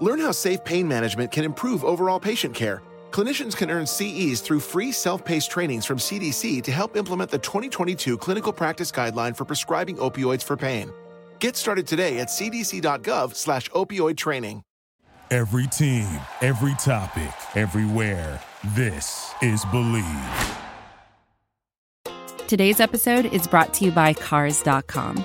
Learn how safe pain management can improve overall patient care. Clinicians can earn CEs through free self paced trainings from CDC to help implement the 2022 Clinical Practice Guideline for prescribing opioids for pain. Get started today at cdc.gov slash opioid training. Every team, every topic, everywhere. This is Believe. Today's episode is brought to you by Cars.com.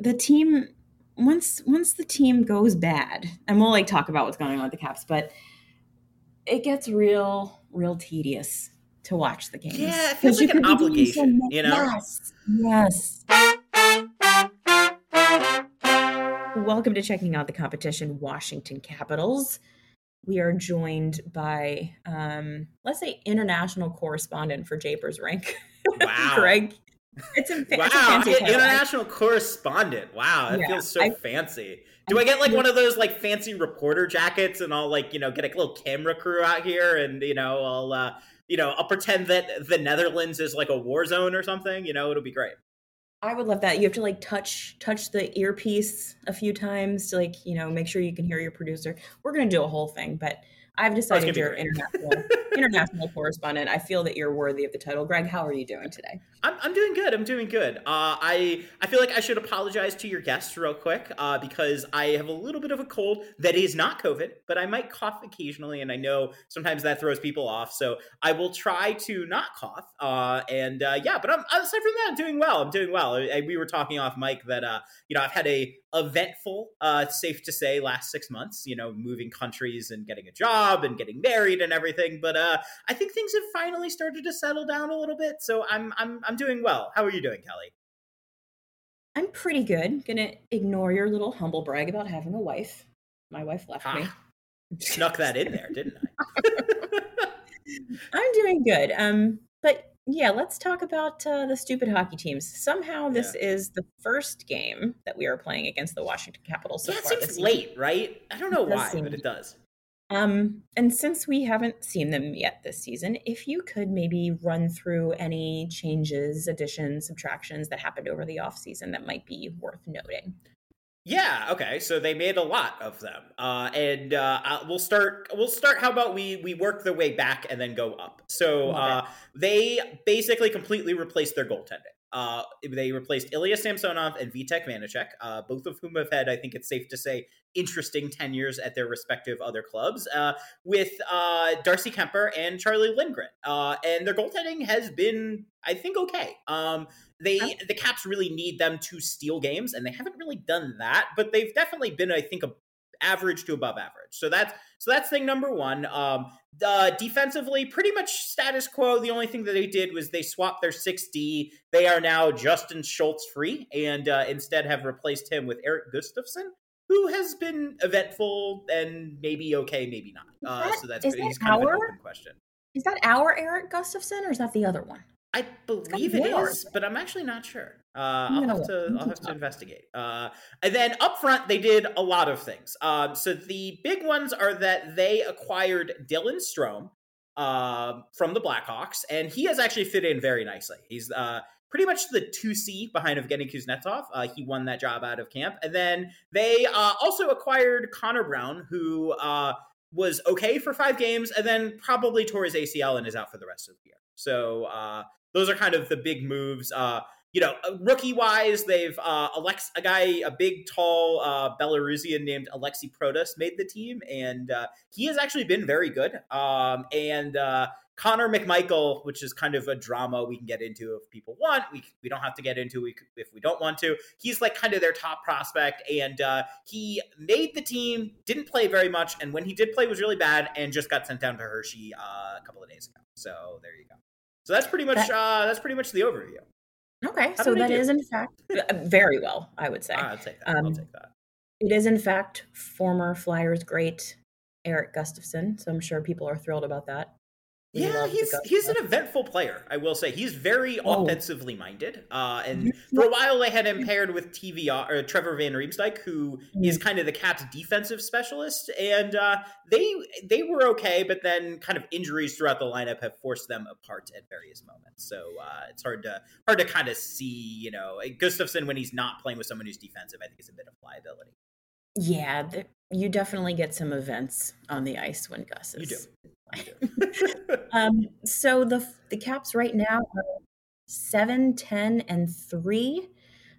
the team once once the team goes bad, and we'll like talk about what's going on with the Caps, but it gets real real tedious to watch the games. Yeah, it feels like an obligation, so you know. Yes, yes. Welcome to checking out the competition, Washington Capitals. We are joined by, um, let's say, international correspondent for Japers Rink, wow. Greg it's a, wow, it's a fancy international correspondent. Wow, that yeah, feels so I, fancy. Do I, I get like one of those like fancy reporter jackets and I'll like, you know, get a little camera crew out here and you know, I'll uh you know, I'll pretend that the Netherlands is like a war zone or something, you know, it'll be great. I would love that. You have to like touch touch the earpiece a few times to like, you know, make sure you can hear your producer. We're going to do a whole thing, but I've decided you're international international correspondent. I feel that you're worthy of the title. Greg, how are you doing today? I'm, I'm doing good. I'm doing good. Uh, I I feel like I should apologize to your guests real quick uh, because I have a little bit of a cold that is not COVID, but I might cough occasionally, and I know sometimes that throws people off. So I will try to not cough. Uh, and uh, yeah, but I'm aside from that, I'm doing well. I'm doing well. I, we were talking off mic that uh, you know I've had a eventful, uh, safe to say, last six months. You know, moving countries and getting a job and getting married and everything. But uh, I think things have finally started to settle down a little bit. So I'm I'm I'm doing well. How are you doing, Kelly? I'm pretty good. Gonna ignore your little humble brag about having a wife. My wife left ha. me. Snuck that in there, didn't I? I'm doing good. Um, but yeah, let's talk about uh, the stupid hockey teams. Somehow, this yeah. is the first game that we are playing against the Washington Capitals. So yeah, it seems late, right? I don't know why, but it does. Um, and since we haven't seen them yet this season, if you could maybe run through any changes, additions, subtractions that happened over the off season that might be worth noting. Yeah. Okay. So they made a lot of them, uh, and uh, we'll start. We'll start. How about we we work the way back and then go up? So uh, they basically completely replaced their goaltending. Uh, they replaced Ilya Samsonov and Vitek Vanecek, uh, both of whom have had, I think it's safe to say, interesting tenures at their respective other clubs, uh, with uh, Darcy Kuemper and Charlie Lindgren. Uh, and their goaltending has been, I think, okay. Um, they the Caps really need them to steal games, and they haven't really done that, but they've definitely been, I think, a average to above average. So that's so that's thing number one. Um, uh, defensively, pretty much status quo. The only thing that they did was they swapped their six D. They are now Justin Schultz free, and uh, instead have replaced him with Erik Gustafsson, who has been eventful and maybe okay, maybe not. Uh, so that's he's that kind our, of an open question. Is that our Erik Gustafsson, or is that the other one? I believe it is, but I'm actually not sure. Uh, I'll have to I'll have to investigate. Uh, and then up front, they did a lot of things. Um, so the big ones are that they acquired Dylan Strome uh, from the Blackhawks, and he has actually fit in very nicely. He's uh, pretty much the 2C behind Evgeny Kuznetsov. Uh, he won that job out of camp. And then they uh, also acquired Connor Brown, who uh, was okay for five games and then probably tore his ACL and is out for the rest of the year. So uh, those are kind of the big moves. You know, uh, rookie wise, they've uh, Alex, a guy, a big, tall uh, Belarusian named Aliaksei Protas made the team, and uh, he has actually been very good. Um, and uh, Connor McMichael, which is kind of a drama we can get into if people want. We we don't have to get into if we don't want to. He's like kind of their top prospect, and uh, he made the team. Didn't play very much, and when he did play, was really bad, and just got sent down to Hershey uh, a couple of days ago. So there you go. So that's pretty much uh, that's pretty much the overview. Okay, How so that is in fact uh, very well, I would say. I'll take that. Um, I'll take that. It is, in fact, former Flyers great Erik Gustafsson, So I'm sure people are thrilled about that. Yeah, he's he's an eventful player. I will say he's very oh. offensively minded. Uh, and for a while, they had him paired with TV or Trevor Van Riemsdyk, who mm-hmm. kind of the Caps' defensive specialist. And uh, they they were okay, but then kind of injuries throughout the lineup have forced them apart at various moments. So uh, it's hard to hard to kind of see. You know, Gustafsson when he's not playing with someone who's defensive, I think is a bit of liability. Yeah, you definitely get some events on the ice when Gus is. You do. um, so the the Caps right now are seven, ten, and three.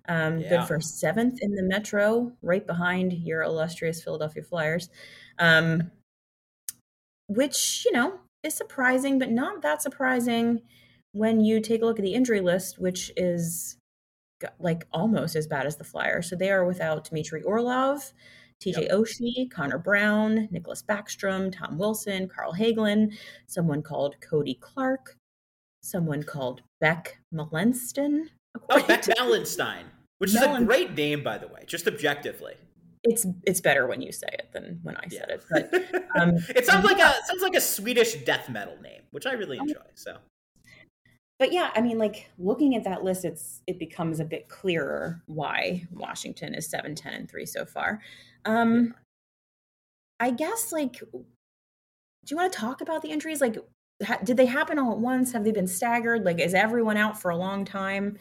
Um, yeah. Good for seventh in the Metro, right behind your illustrious Philadelphia Flyers, um, which you know is surprising, but not that surprising when you take a look at the injury list, which is like almost as bad as the Flyers. So they are without Dmitry Orlov, TJ yep. Oshie, Connor Brown, Nicklas Backstrom, Tom Wilson, Carl Hagelin, someone called Cody Clark, someone called Beck Malenston. Oh, Beck Malenstyn, which is a great name, by the way, just objectively. It's it's better when you say it than when I said it. But um, it sounds like a sounds like a Swedish death metal name, which I really oh. enjoy. So but yeah, I mean, like looking at that list, it's it becomes a bit clearer why Washington is 7, 10, and 3 so far. Um I guess like do you want to talk about the injuries? Like ha- did they happen all at once? Have they been staggered? Like is everyone out for a long time?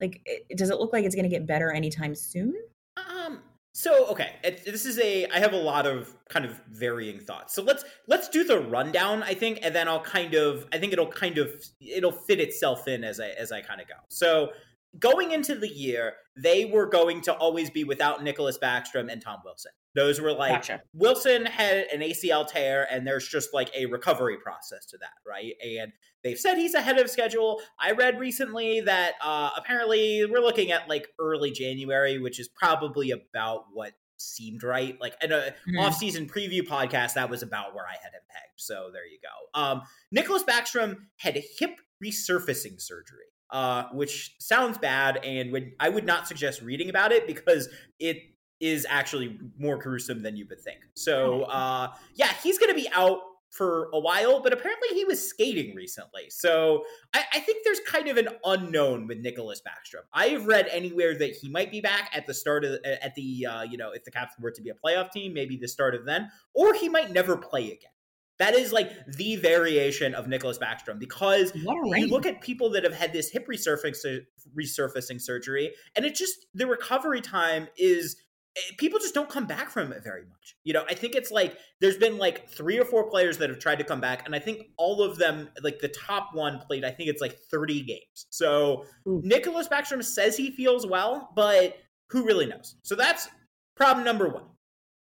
Like it, does it look like it's going to get better anytime soon? Um so okay, it, this is a I have a lot of kind of varying thoughts. So let's let's do the rundown, I think, and then I'll kind of I think it'll kind of it'll fit itself in as I as I kind of go. So going into the year, they were going to always be without Nicklas Backstrom and Tom Wilson. Those were like gotcha. Wilson had an ACL tear, and there's just like a recovery process to that, right? And they've said he's ahead of schedule. I read recently that uh, apparently we're looking at like early January, which is probably about what seemed right. Like in a mm-hmm. off-season preview podcast, that was about where I had him pegged. So there you go. Um, Nicklas Backstrom had hip resurfacing surgery. Uh, which sounds bad, and would I would not suggest reading about it because it is actually more gruesome than you would think. So, uh, yeah, he's going to be out for a while, but apparently he was skating recently. So I, I, think there's kind of an unknown with Nicklas Backstrom. I have read anywhere that he might be back at the start of at the uh, you know if the Caps were to be a playoff team, maybe the start of then, or he might never play again. That is like the variation of Nicklas Backstrom because you look at people that have had this hip resurfacing resurfacing surgery, and it just the recovery time is Eh, people just don't come back from it very much. You know, I think it's like there's been like three or four players that have tried to come back, and I think all of them, like the top one, played. I think it's like 30 games. So Ooh. Nicklas Backstrom says he feels well, but who really knows? So that's problem number one.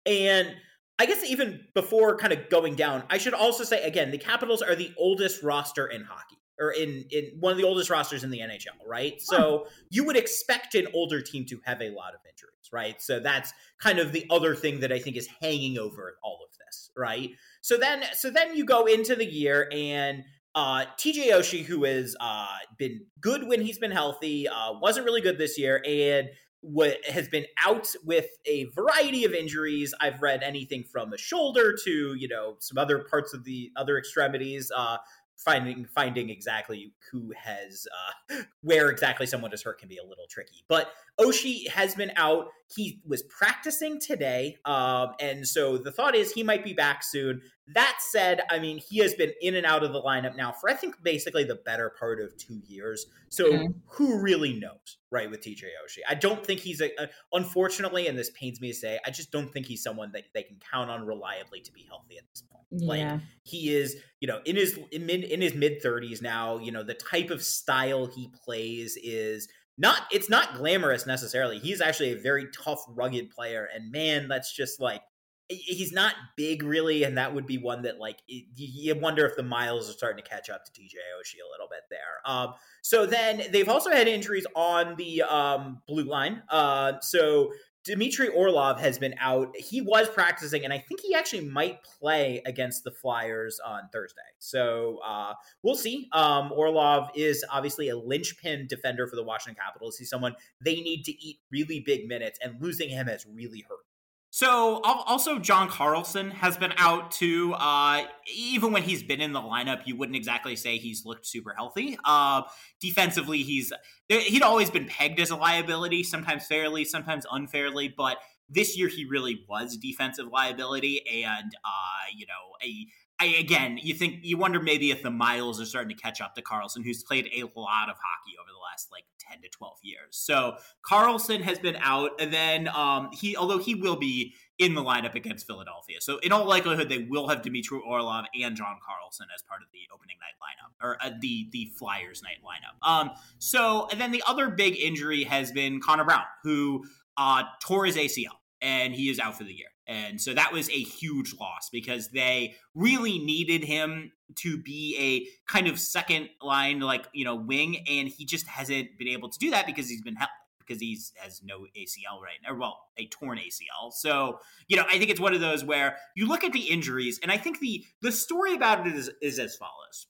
And I guess even before kind of going down, I should also say again, the Capitals are the oldest roster in hockey or in in one of the oldest rosters in the NHL, right? So you would expect an older team to have a lot of injuries, right? So that's kind of the other thing that I think is hanging over all of this, right? So then so then you go into the year and uh, TJ Oshie, who has uh, been good when he's been healthy, uh, wasn't really good this year, and what has been out with a variety of injuries. I've read anything from a shoulder to you know some other parts of the other extremities. Uh, finding finding exactly who has uh, where exactly someone is hurt can be a little tricky. But Oshie has been out. He was practicing today, um, and so the thought is he might be back soon. That said, I mean he has been in and out of the lineup now for I think basically the better part of two years. So mm-hmm. who really knows, right? With TJ Oshie, I don't think he's a, a. Unfortunately, and this pains me to say, I just don't think he's someone that they can count on reliably to be healthy at this point. Yeah. Like he is, you know, in his in mid in his mid thirties now. You know, the type of style he plays is not it's not glamorous necessarily. He's actually a very tough, rugged player, and man, that's just like he's not big really, and that would be one that like you wonder if the miles are starting to catch up to TJ Oshie a little bit there. Um, so then they've also had injuries on the um, blue line. Uh, so Dmitry Orlov has been out. He was practicing, and I think he actually might play against the Flyers on Thursday. So uh, we'll see. Um, Orlov is obviously a linchpin defender for the Washington Capitals. He's someone they need to eat really big minutes, and losing him has really hurt So also John Carlson has been out too. Uh, even when he's been in the lineup, you wouldn't exactly say he's looked super healthy. Uh, defensively, he's he'd always been pegged as a liability, sometimes fairly, sometimes unfairly, but this year he really was defensive liability, and uh, you know a I, again, you think you wonder maybe if the miles are starting to catch up to Carlson, who's played a lot of hockey over the last like ten to twelve years. So Carlson has been out, and then um, he, although he will be in the lineup against Philadelphia, so in all likelihood they will have Dmitry Orlov and John Carlson as part of the opening night lineup or uh, the the Flyers night lineup. Um, so and then the other big injury has been Connor Brown, who uh, tore his ACL and he is out for the year. And so that was a huge loss because they really needed him to be a kind of second line, like, you know, wing. And he just hasn't been able to do that because he's been helped because he has no ACL right now, well, a torn ACL. So, you know, I think it's one of those where you look at the injuries, and I think the the story about it is, is as follows.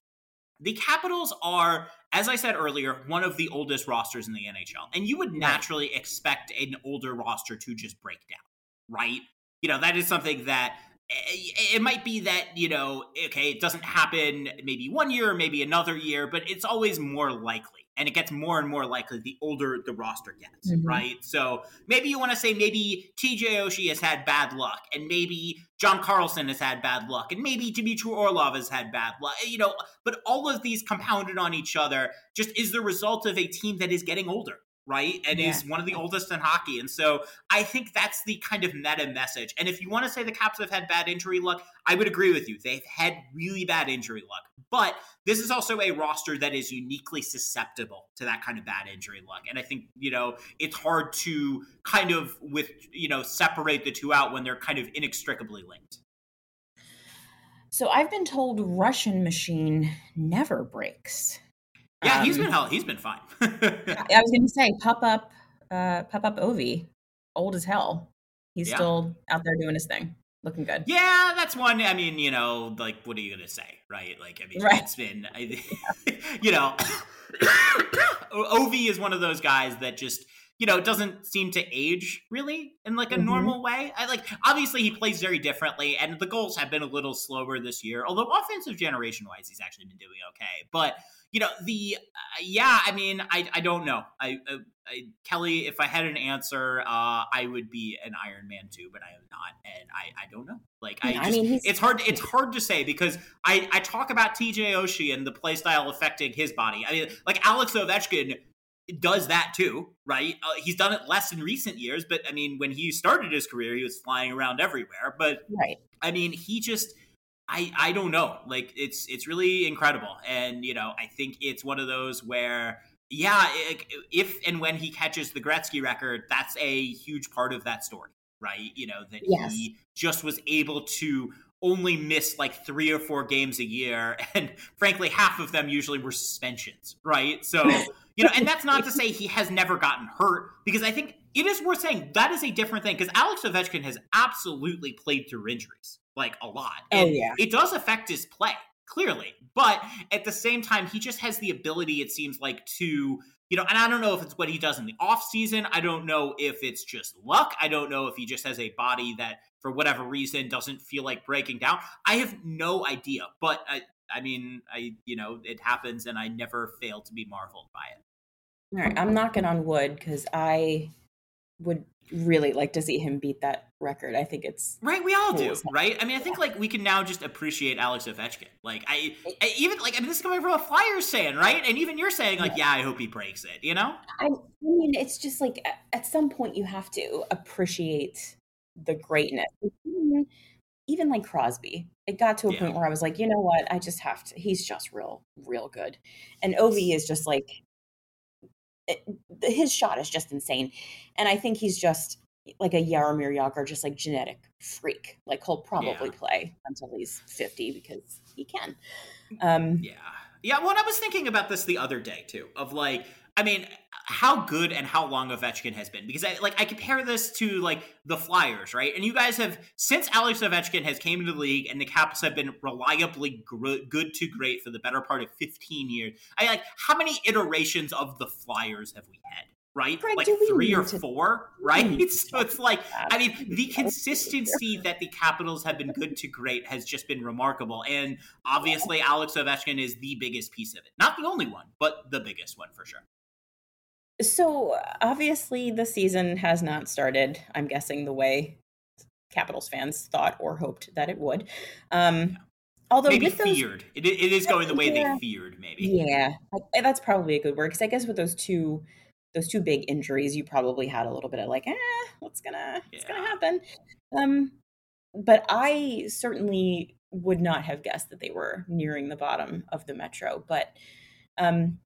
The Capitals are, as I said earlier, one of the oldest rosters in the NHL. And you would naturally expect an older roster to just break down, right? you know, that is something that eh, it might be that you know okay it doesn't happen maybe one year maybe another year but it's always more likely and it gets more and more likely the older the roster gets mm-hmm. right so maybe you want to say maybe tj oshie has had bad luck and maybe john carlson has had bad luck and maybe dmitry orlov has had bad luck you know but all of these compounded on each other just is the result of a team that is getting older right? And yeah. is one of the oldest in hockey. And so I think that's the kind of meta message. And if you want to say the Caps have had bad injury luck, I would agree with you. They've had really bad injury luck. But this is also a roster that is uniquely susceptible to that kind of bad injury luck. And I think, you know, it's hard to kind of with, you know, separate the two out when they're kind of inextricably linked. So I've been told Russian machine never breaks. Yeah, um, he's been hell. He's been fine. I was going to say, pop up, uh, pop up Ovi, old as hell. He's yeah. still out there doing his thing, looking good. Yeah, that's one. I mean, you know, like, what are you going to say, right? Like, I mean, right. it's been, I, you know, Ovi is one of those guys that just you know, doesn't seem to age really in like a mm-hmm. normal way. I like obviously he plays very differently, and the goals have been a little slower this year. Although offensive generation wise, he's actually been doing okay. But you know, the uh, yeah, I mean, I I don't know. I, uh, I, Kelly, if I had an answer, uh, I would be an Iron Man too, but I am not, and I I don't know. Like I, just, I mean, it's hard it's hard to say because I I talk about TJ Oshie and the play style affecting his body. I mean, like Alex Ovechkin does that too, right? Uh, he's done it less in recent years, but I mean, when he started his career, he was flying around everywhere. But right, I mean, he just. I, I don't know. Like it's it's really incredible, and you know I think it's one of those where yeah, if and when he catches the Gretzky record, that's a huge part of that story, right? You know that yes. he just was able to only miss like three or four games a year, and frankly, half of them usually were suspensions, right? So You know, and that's not to say he has never gotten hurt, because I think it is worth saying that is a different thing. Because Alex Ovechkin has absolutely played through injuries, like a lot. And oh yeah, it does affect his play clearly, but at the same time, he just has the ability. It seems like to you know, and I don't know if it's what he does in the off season. I don't know if it's just luck. I don't know if he just has a body that, for whatever reason, doesn't feel like breaking down. I have no idea, but I, I mean, I you know, it happens, and I never fail to be marveled by it. All right, I'm knocking on wood because I would really like to see him beat that record. I think it's right. We all do, right? I mean, I think yeah. like we can now just appreciate Alex Ovechkin. Like I, I, even like I mean, this is coming from a Flyers saying, right? And even you're saying like, yeah, I hope he breaks it. You know? I, mean, it's just like at some point you have to appreciate the greatness. Even, even like Crosby, it got to a yeah. point where I was like, you know what? I just have to. He's just real, real good. And Ovi is just like it, his shot is just insane. And I think he's just like a Jaromir Jagr, just like genetic freak. Like he'll probably yeah. play until he's 50 because he can. Um, yeah. Yeah. Well, I was thinking about this the other day too, of like, I mean, how good and how long Ovechkin has been because I like I compare this to like the Flyers, right? And you guys have since Alex Ovechkin has came into the league and the Caps have been reliably gr- good to great for the better part of 15 years. I like how many iterations of the Flyers have we had? right? Greg, like three or four, right? So it's like, I mean, the consistency that the Capitals have been good to great has just been remarkable. And obviously, Alex Ovechkin is the biggest piece of it. Not the only one, but the biggest one for sure. So obviously, the season has not started, I'm guessing, the way Capitals fans thought or hoped that it would. Um, although maybe feared, it, it is going the way yeah, they feared. Maybe, yeah, that's probably a good word because I guess with those two those two big injuries, you probably had a little bit of like, eh, what's gonna what's gonna happen? Um, but I certainly would not have guessed that they were nearing the bottom of the metro. But um,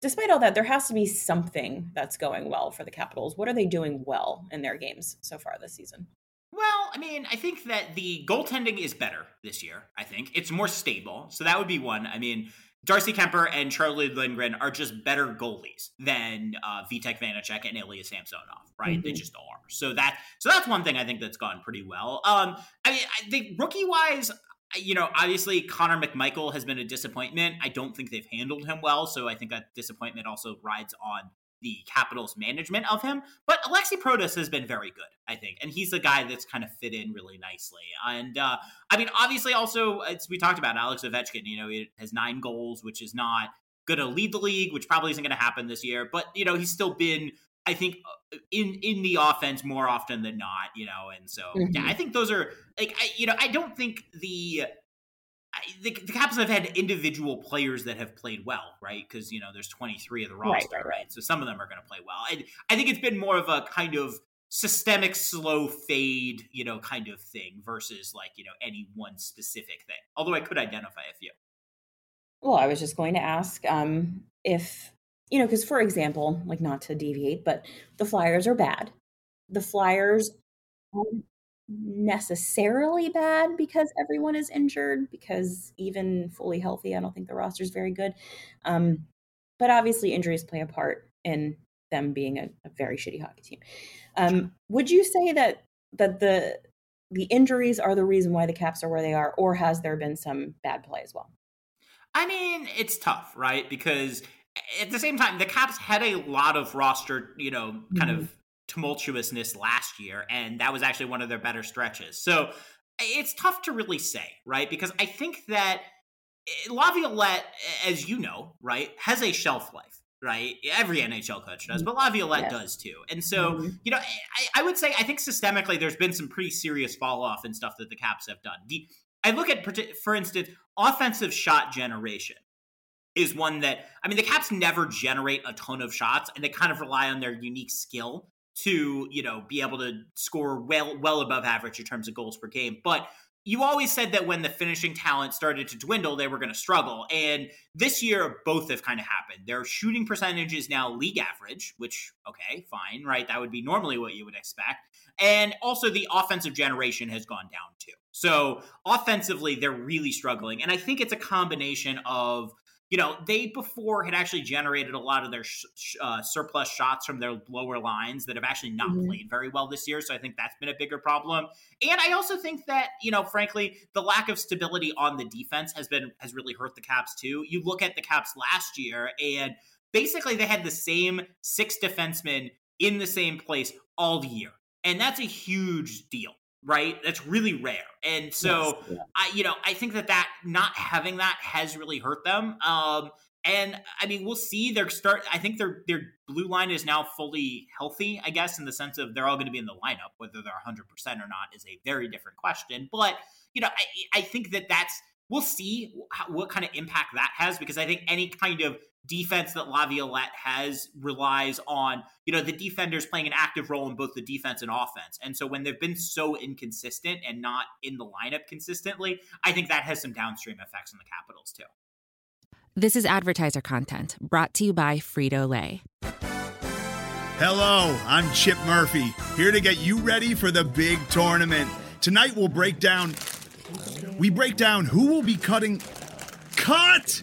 despite all that, there has to be something that's going well for the Capitals. What are they doing well in their games so far this season? Well, I mean, I think that the goaltending is better this year. I think it's more stable. So that would be one. I mean, Darcy Kuemper and Charlie Lindgren are just better goalies than uh, Vitek Vanecek and Ilya Samsonov, right? Mm-hmm. They just are. So that so that's one thing I think that's gone pretty well. Um, I mean, I think rookie wise, you know, obviously Connor McMichael has been a disappointment. I don't think they've handled him well, so I think that disappointment also rides on the Capitals' management of him. But Aliaksei Protas has been very good, I think, and he's the guy that's kind of fit in really nicely. And uh, I mean, obviously, also as we talked about, Alex Ovechkin, you know, he has nine goals, which is not going to lead the league, which probably isn't going to happen this year. But you know, he's still been. I think uh, in in the offense more often than not, you know, and so mm-hmm. yeah, I think those are like I, you know I don't think the the, the Caps have had individual players that have played well, right? Because you know there's 23 of the roster, right, right, right. So some of them are going to play well. I, I think it's been more of a kind of systemic slow fade, you know, kind of thing versus like you know any one specific thing. Although I could identify a few. Well, I was just going to ask um, if you know, because for example, like not to deviate, but the Flyers are bad. The Flyers aren't necessarily bad because everyone is injured because even fully healthy i don't think the roster is very good. Um, but obviously injuries play a part in them being a, a very shitty hockey team. Um, would you say that that the the injuries are the reason why the caps are where they are or has there been some bad play as well? I mean it's tough right? Because at the same time the caps had a lot of roster you know kind mm-hmm. of tumultuousness last year, and that was actually one of their better stretches. So it's tough to really say, right? Because I think that eh, Laviolette, as you know, right, has a shelf life. Right, every NHL coach does, but Laviolette yes. does too. And so, mm-hmm. you know, I, I, would say I think systemically there's been some pretty serious fall off in stuff that the Caps have done. The, I look at, for instance, offensive shot generation is one that I mean the Caps never generate a ton of shots, and they kind of rely on their unique skill to you know be able to score well well above average in terms of goals per game. But you always said that when the finishing talent started to dwindle they were going to struggle and this year both have kind of happened. Their shooting percentage is now league average which okay fine right? That would be normally what you would expect. And also the offensive generation has gone down too. So offensively they're really struggling and i think it's a combination of you know, they before had actually generated a lot of their sh- uh, surplus shots from their lower lines that have actually not mm-hmm. played very well this year. So I think that's been a bigger problem. And I also think that, you know, frankly, the lack of stability on the defense has been has really hurt the Caps too. You look at the Caps last year and basically they had the same six defensemen in the same place all the year. And that's a huge deal right? That's really rare. And so yes, yeah. I you know, I think that that not having that has really hurt them. Um and I mean, we'll see. Their start. I think their their blue line is now fully healthy. I guess in the sense of they're all going to be in the lineup. Whether they're 100 percent or not is a very different question. But you know, I, I think that that's we'll see how, what kind of impact that has because I think any kind of defense that Laviolette has relies on, you know, the defenders playing an active role in both the defense and offense. And so when they've been so inconsistent and not in the lineup consistently, I think that has some downstream effects on the Capitals too. This is advertiser content brought to you by Frito Lay. Hello, I'm Chip Murphy, here to get you ready for the big tournament. Tonight we'll break down we break down who will be cutting cut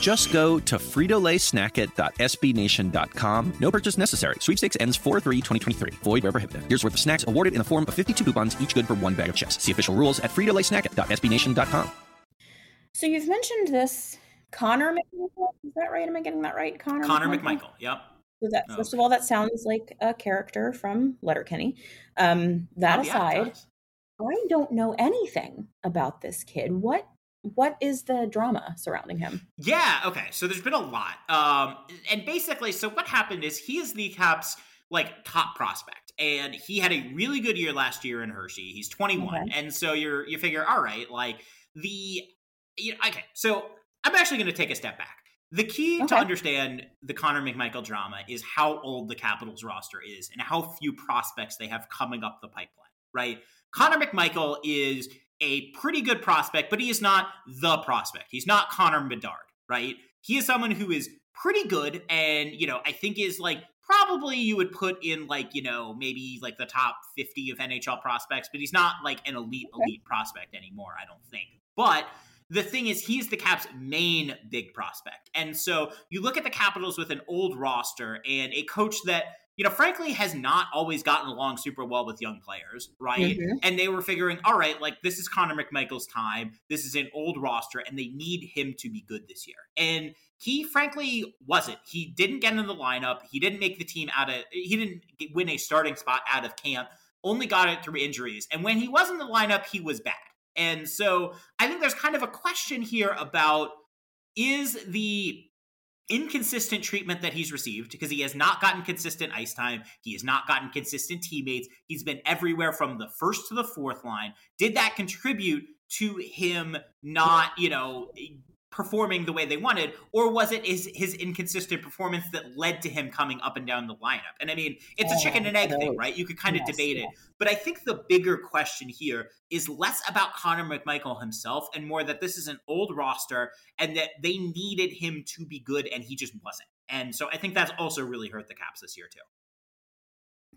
Just go to fritolaysnacket.sbnation.com. No purchase necessary. Sweepstakes ends 4-3-2023. Void where prohibited. Here's worth of snacks awarded in the form of 52 coupons, each good for one bag of chips. See official rules at fritolaysnacket.sbnation.com. So you've mentioned this Connor McMichael. Is that right? Am I getting that right? Connor, Connor McMichael. McMichael. Yep. So that oh. first of all, that sounds like a character from Letterkenny. Um, that oh, aside, yeah, I don't know anything about this kid. What what is the drama surrounding him? Yeah, okay. So there's been a lot. Um and basically so what happened is he is the Caps like top prospect and he had a really good year last year in Hershey. He's 21. Okay. And so you're you figure all right, like the you know, okay. So I'm actually going to take a step back. The key okay. to understand the Connor McMichael drama is how old the Capitals roster is and how few prospects they have coming up the pipeline, right? Connor McMichael is a pretty good prospect, but he is not the prospect. He's not Connor Bedard, right? He is someone who is pretty good and, you know, I think is like probably you would put in like, you know, maybe like the top 50 of NHL prospects, but he's not like an elite, elite prospect anymore, I don't think. But the thing is, he's the Caps' main big prospect. And so you look at the Capitals with an old roster and a coach that you know, frankly, has not always gotten along super well with young players, right? Mm-hmm. And they were figuring, all right, like this is Connor McMichael's time. This is an old roster, and they need him to be good this year. And he, frankly, wasn't. He didn't get in the lineup. He didn't make the team out of. He didn't win a starting spot out of camp. Only got it through injuries. And when he was in the lineup, he was bad. And so I think there's kind of a question here about is the inconsistent treatment that he's received because he has not gotten consistent ice time. He has not gotten consistent teammates. He's been everywhere from the first to the fourth line. Did that contribute to him not, you know, performing the way they wanted, or was it his, his inconsistent performance that led to him coming up and down the lineup? And I mean, it's a oh, chicken and egg thing, right? You could kind of yes, debate it. But I think the bigger question here is less about Connor McMichael himself and more that this is an old roster and that they needed him to be good and he just wasn't. And so I think that's also really hurt the Caps this year, too.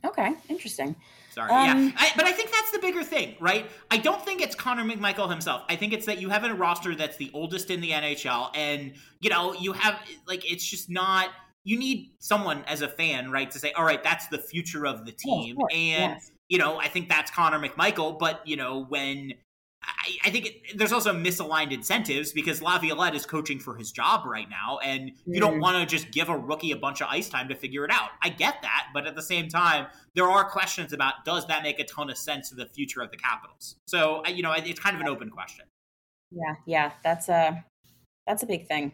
Okay, interesting. Sorry, um, yeah, I, but I think that's the bigger thing, right? I don't think it's Connor McMichael himself. I think it's that you have a roster that's the oldest in the NHL, and you know you have like it's just not. You need someone as a fan, right, to say, all right, that's the future of the team, and yes. you know I think that's Connor McMichael. But you know when I, I think it, there's also misaligned incentives because Laviolette is coaching for his job right now, and you don't mm. want to just give a rookie a bunch of ice time to figure it out. I get that, but at the same time, there are questions about does that make a ton of sense to the future of the Capitals? So you know, it's kind of an open question. Yeah, yeah, that's a that's a big thing.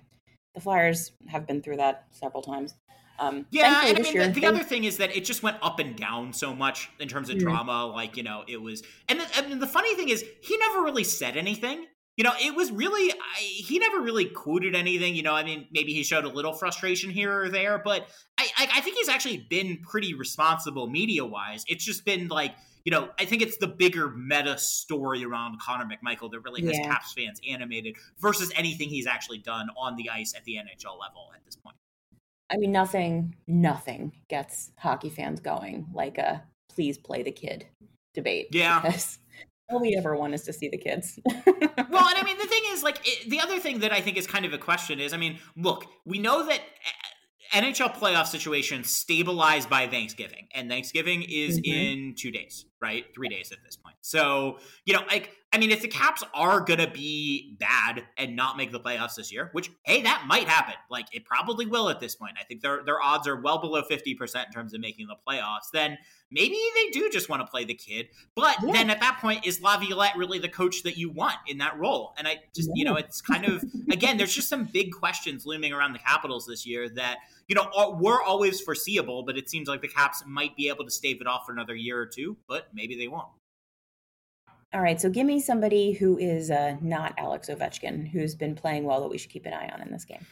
The Flyers have been through that several times. Um, yeah, and I mean, the, the other thing is that it just went up and down so much in terms of mm-hmm. drama. Like, you know, it was, and the, and the funny thing is, he never really said anything. You know, it was really, I, he never really quoted anything. You know, I mean, maybe he showed a little frustration here or there, but I, I, I think he's actually been pretty responsible media wise. It's just been like, you know, I think it's the bigger meta story around Connor McMichael that really has yeah. Caps fans animated versus anything he's actually done on the ice at the NHL level at this point. I mean, nothing, nothing gets hockey fans going like a please play the kid debate. Yeah. Because all we ever want is to see the kids. well, and I mean, the thing is, like, it, the other thing that I think is kind of a question is, I mean, look, we know that NHL playoff situation stabilized by Thanksgiving, and Thanksgiving is mm-hmm. in two days, right? Three days at this point. So, you know, like, I mean, if the Caps are gonna be bad and not make the playoffs this year, which hey, that might happen. Like, it probably will at this point. I think their their odds are well below fifty percent in terms of making the playoffs. Then maybe they do just want to play the kid. But yeah. then at that point, is Laviolette really the coach that you want in that role? And I just, yeah. you know, it's kind of, again, there's just some big questions looming around the Capitals this year that, you know, were always foreseeable, but it seems like the Caps might be able to stave it off for another year or two, but maybe they won't. All right, so give me somebody who is uh, not Alex Ovechkin, who's been playing well that we should keep an eye on in this game.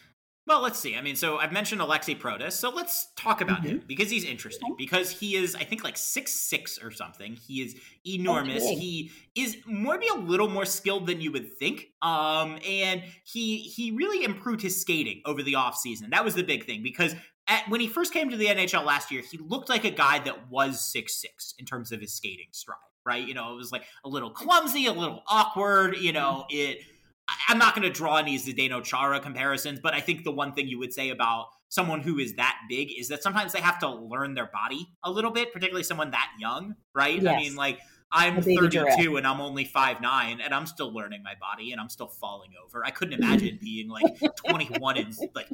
Well, let's see. I mean, so I've mentioned Aliaksei Protas, so let's talk about mm-hmm. him because he's interesting. Because he is, I think, like six six or something. He is enormous. Okay. He is maybe a little more skilled than you would think. Um, and he he really improved his skating over the offseason. That was the big thing because at, when he first came to the NHL last year, he looked like a guy that was six six in terms of his skating stride. Right? You know, it was like a little clumsy, a little awkward. You know, mm-hmm. it I'm not going to draw any Zdeno Chara comparisons, but I think the one thing you would say about someone who is that big is that sometimes they have to learn their body a little bit, particularly someone that young, right? Yes. I mean, like I'm 32 giraffe. and I'm only five nine, and I'm still learning my body and I'm still falling over. I couldn't imagine being like 21 and like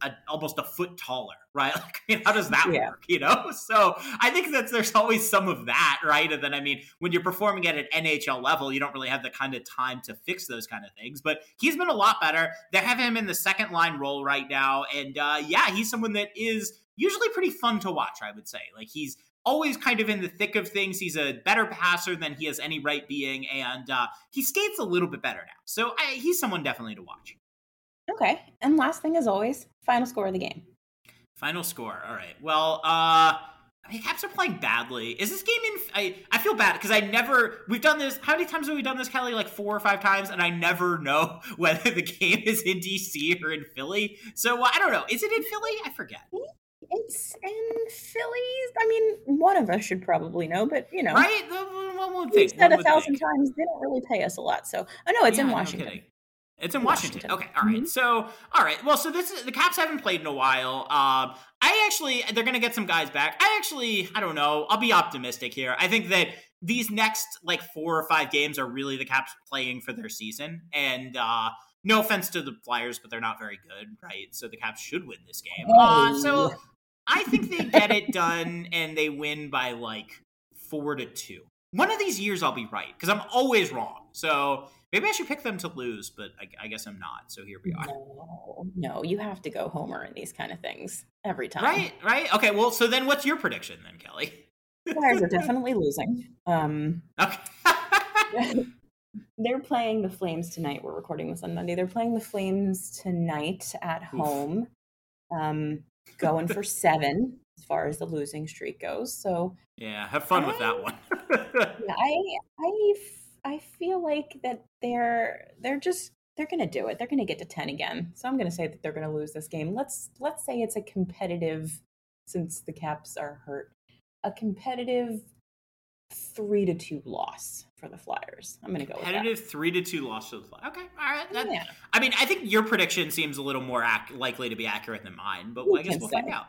a, almost a foot taller, right? Like, I mean, how does that yeah. work? You know? So I think that there's always some of that, right? And then I mean, when you're performing at an NHL level, you don't really have the kind of time to fix those kind of things. But he's been a lot better. They have him in the second line role right now, and uh, yeah, he's someone that is usually pretty fun to watch. I would say, like he's always kind of in the thick of things. He's a better passer than he has any right being, and uh, he skates a little bit better now. So I, he's someone definitely to watch. Okay. And last thing, as always, final score of the game. Final score. All right. Well, uh, I mean, Caps are playing badly. Is this game in? I I feel bad because I never. We've done this. How many times have we done this, Kelly? Like four or five times, and I never know whether the game is in DC or in Philly. So well, I don't know. Is it in Philly? I forget. It's in Phillies. I mean, one of us should probably know, but you know, right? One would think. said a thousand think. times. They don't really pay us a lot, so oh, know it's yeah, in Washington. No it's in Washington. Washington. Okay, all right. mm-hmm. So, all right. Well, so this is the Caps haven't played in a while. Um, I actually they're going to get some guys back. I actually, I don't know. I'll be optimistic here. I think that these next like four or five games are really the Caps playing for their season, and uh, no offense to the Flyers, but they're not very good, right? So the Caps should win this game. Uh, so I think they get it done and they win by like four to two. One of these years I'll be right because I'm always wrong. So maybe I should pick them to lose, but I, I, guess I'm not. So here we are. No, no, you have to go homer in these kind of things every time. Right, right. Okay, well, so then what's your prediction then, Kelly? The Flyers are definitely losing. Um, okay. they're playing the Flames tonight. We're recording this on Monday. They're playing the Flames tonight at home. Um, going for seven as far as the losing streak goes. So yeah, have fun I, with that one. I I I feel like that they're they're just they're going to do it. They're going to get to 10 again. So I'm going to say that they're going to lose this game. Let's let's say it's a competitive since the Caps are hurt. A competitive 3 to 2 loss for the Flyers. I'm going to go competitive three to two loss for the Flyers. Okay, all right. That, yeah. I mean, I think your prediction seems a little more ac- likely to be accurate than mine, but we I guess we'll say. find out.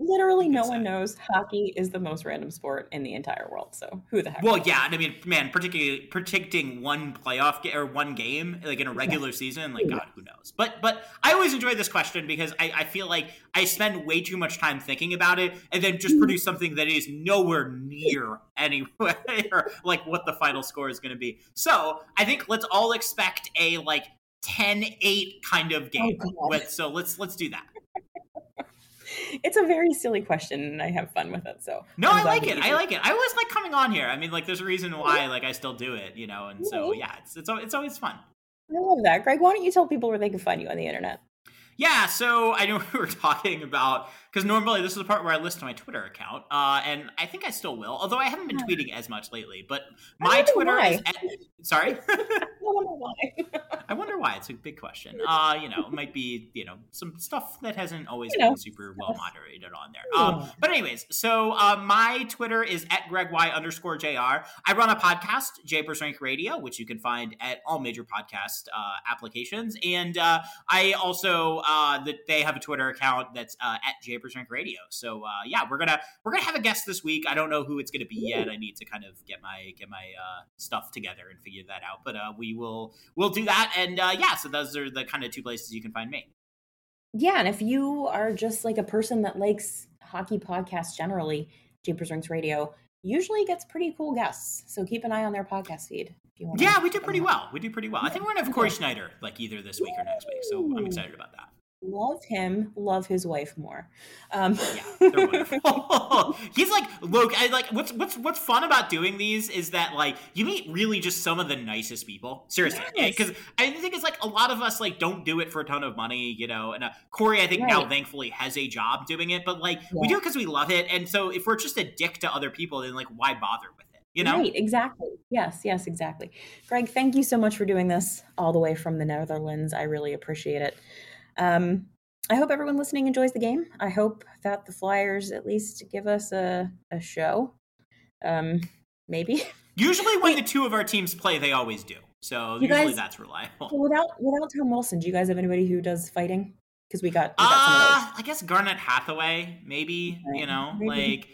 Literally, no one knows hockey is the most random sport in the entire world. So who the heck? Well, knows? yeah, and I mean, man, particularly predicting one playoff ga- or one game like in a regular season, like God, who knows? But but I always enjoy this question because I, I feel like I spend way too much time thinking about it and then just mm-hmm. produce something that is nowhere near anywhere like what the final score is going to be. So I think let's all expect a like 10-8 kind of game. Oh, so let's let's do that it's a very silly question and I have fun with it. So No, i like it. I like it. I always like coming on here. I mean, like there's a reason why like I still do it, you know, and so yeah, it's it's it's always fun. I love that. Greg, why don't you tell people where they can find you on the internet? Yeah, so I know we were talking about because normally this is the part where I list my Twitter account, uh, and I think I still will, although I haven't been tweeting as much lately. But my Twitter why. is at, sorry. I wonder why. I wonder why. It's a big question. Uh, you know, it might be you know some stuff that hasn't always you been super well moderated on there. Um, but anyways, so uh, my Twitter is at Greg Y underscore Jr. I run a podcast, Japers Rink Radio, which you can find at all major podcast uh, applications, and uh, I also uh, that they have a Twitter account that's uh, at Japers Rink Radio. So uh, yeah, we're gonna we're gonna have a guest this week. I don't know who it's gonna be yet. I need to kind of get my get my uh, stuff together and figure that out. But uh, we will we'll do that. And uh, Uh, yeah, so those are the kind of two places you can find me. Yeah, and if you are just like a person that likes hockey podcasts generally, Japers Rinks Radio usually gets pretty cool guests. So keep an eye on their podcast feed. If you want yeah, we do pretty well. We do pretty well. I think we're gonna have Cory Schneider like either this week or next week. So I'm excited about that. Love him, love his wife more. Um. yeah, they're wonderful. He's like, look, I like what's what's what's fun about doing these is that like you meet really just some of the nicest people. Seriously, because yes. I think it's like a lot of us like don't do it for a ton of money, you know. And uh, Cory, I think right. now thankfully has a job doing it, but like yeah. we do it because we love it. And so if we're just a dick to other people, then like why bother with it? You know? Right, exactly. Yes, yes, exactly. Greg, thank you so much for doing this all the way from the Netherlands. I really appreciate it. Um, I hope everyone listening enjoys the game. I hope that the Flyers at least give us a, a show. Um, maybe. Usually, when the two of our teams play, they always do. So you usually guys, that's reliable. Without without Tom Wilson, do you guys have anybody who does fighting? Because we got. We got uh, I guess Garnet Hathaway, maybe. Right. You know, maybe. like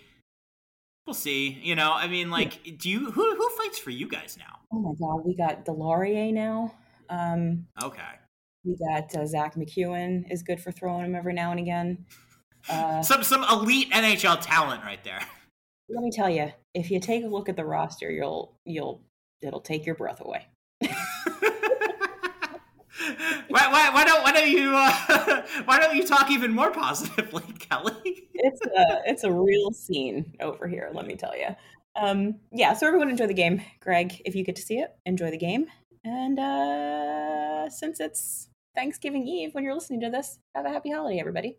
we'll see. You know, I mean, like, do you who who fights for you guys now? Oh my god, we got Deslauriers now. Um, okay. We got uh, Zack MacEwen is good for throwing him every now and again. Uh, some some elite NHL talent right there. Let me tell you, if you take a look at the roster, you'll you'll it'll take your breath away. why, why, why, don't why don't you uh, why don't you talk even more positively, Kelly? it's a it's a real scene over here. Let me tell you. Um, yeah, so everyone enjoy the game. Greg, if you get to see it, enjoy the game. And uh, since it's Thanksgiving Eve when you're listening to this. Have a happy holiday, everybody.